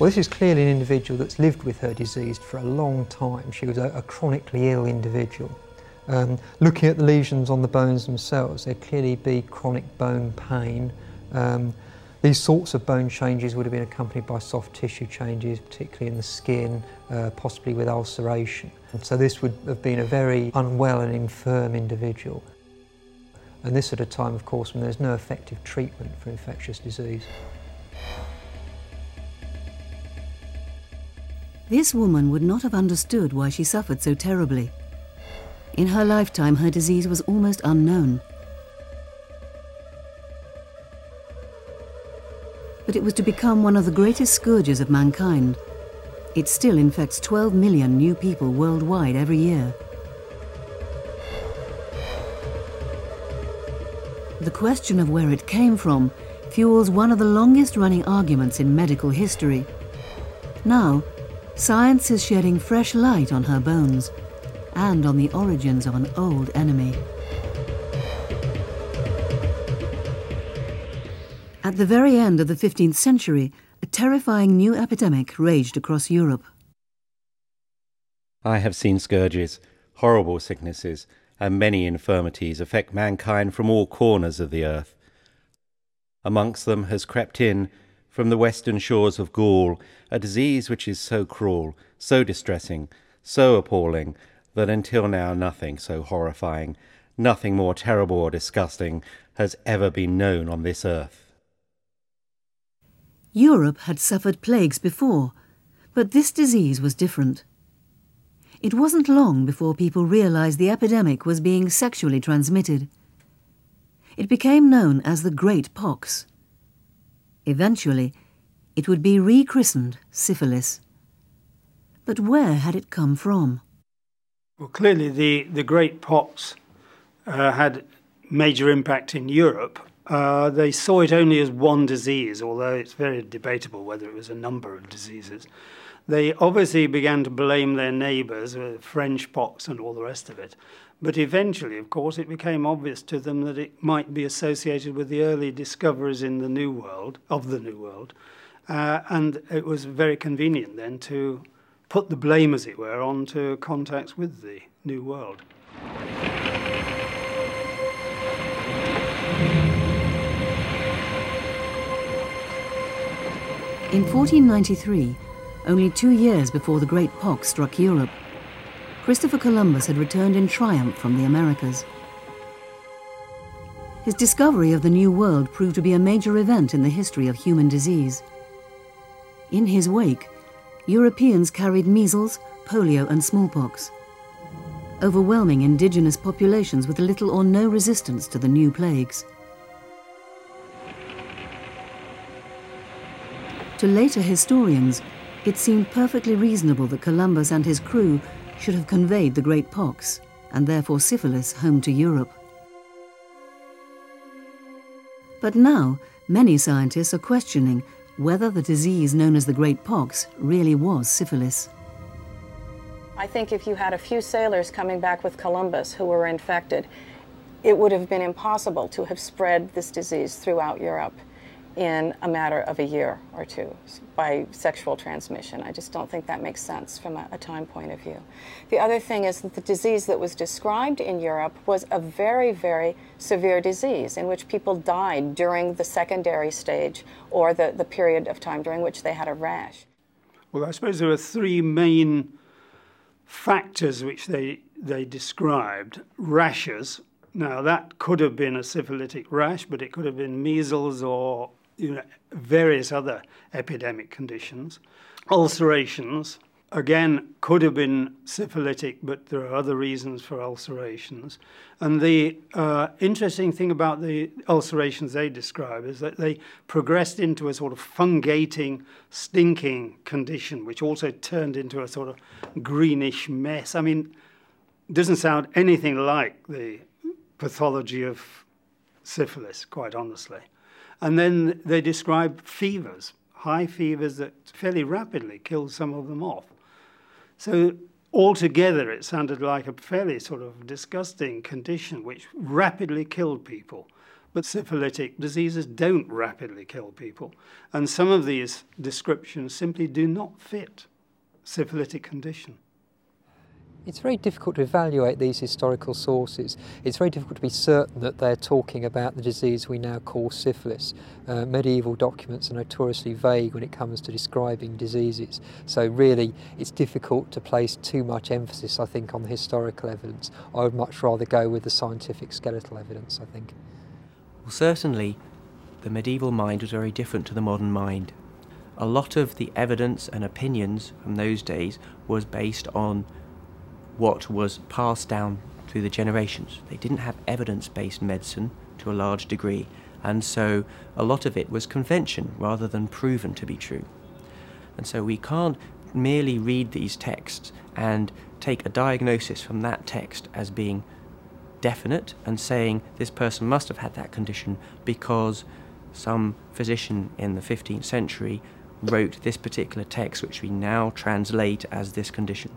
Well, this is clearly an individual that's lived with her disease for a long time. She was a, a chronically ill individual. Um, looking at the lesions on the bones themselves, there'd clearly be chronic bone pain. Um, these sorts of bone changes would have been accompanied by soft tissue changes, particularly in the skin, uh, possibly with ulceration. And so this would have been a very unwell and infirm individual. And this at a time, of course, when there's no effective treatment for infectious disease. This woman would not have understood why she suffered so terribly. In her lifetime, her disease was almost unknown. But it was to become one of the greatest scourges of mankind. It still infects 12 million new people worldwide every year. The question of where it came from fuels one of the longest running arguments in medical history. Now, science is shedding fresh light on her bones and on the origins of an old enemy. At the very end of the 15th century, a terrifying new epidemic raged across Europe. I have seen scourges, horrible sicknesses, and many infirmities affect mankind from all corners of the earth. Amongst them has crept in, from the western shores of Gaul, a disease which is so cruel, so distressing, so appalling, that until now nothing so horrifying, nothing more terrible or disgusting, has ever been known on this earth. Europe had suffered plagues before, but this disease was different. It wasn't long before people realized the epidemic was being sexually transmitted. It became known as the Great Pox. Eventually, it would be rechristened syphilis. But where had it come from? Well, clearly, the, the Great Pox uh, had major impact in Europe. Uh, they saw it only as one disease, although it's very debatable whether it was a number of diseases. They obviously began to blame their neighbours, uh, French pox and all the rest of it. But eventually, of course, it became obvious to them that it might be associated with the early discoveries in the New World, of the New World. Uh, and it was very convenient then to put the blame, as it were, onto contacts with the New World. In 1493, only two years before the Great Pox struck Europe, Christopher Columbus had returned in triumph from the Americas. His discovery of the New World proved to be a major event in the history of human disease. In his wake, Europeans carried measles, polio and smallpox, overwhelming indigenous populations with little or no resistance to the new plagues. To later historians, it seemed perfectly reasonable that Columbus and his crew should have conveyed the Great Pox, and therefore syphilis, home to Europe. But now, many scientists are questioning whether the disease known as the Great Pox really was syphilis. I think if you had a few sailors coming back with Columbus who were infected, it would have been impossible to have spread this disease throughout Europe in a matter of a year or two by sexual transmission. I just don't think that makes sense from a, a, time point of view. The other thing is that the disease that was described in Europe was a very, very severe disease in which people died during the secondary stage or the, the period of time during which they had a rash. Well, I suppose there are three main factors which they, they described rashes. Now, that could have been a syphilitic rash, but it could have been measles or you know, various other epidemic conditions. Ulcerations, again, could have been syphilitic, but there are other reasons for ulcerations. And the uh, interesting thing about the ulcerations they describe is that they progressed into a sort of fungating, stinking condition, which also turned into a sort of greenish mess. I mean, doesn't sound anything like the pathology of syphilis, quite honestly. And then they describe fevers, high fevers that fairly rapidly kill some of them off. So altogether, it sounded like a fairly sort of disgusting condition which rapidly killed people. But syphilitic diseases don't rapidly kill people. And some of these descriptions simply do not fit syphilitic condition. It's very difficult to evaluate these historical sources. It's very difficult to be certain that they're talking about the disease we now call syphilis. Uh, medieval documents are notoriously vague when it comes to describing diseases. So really, it's difficult to place too much emphasis, I think, on the historical evidence. I would much rather go with the scientific skeletal evidence, I think. Well, certainly, the medieval mind was very different to the modern mind. A lot of the evidence and opinions from those days was based on what was passed down through the generations. They didn't have evidence based medicine to a large degree, and so a lot of it was convention rather than proven to be true. And so we can't merely read these texts and take a diagnosis from that text as being definite and saying this person must have had that condition because some physician in the 15th century wrote this particular text, which we now translate as this condition.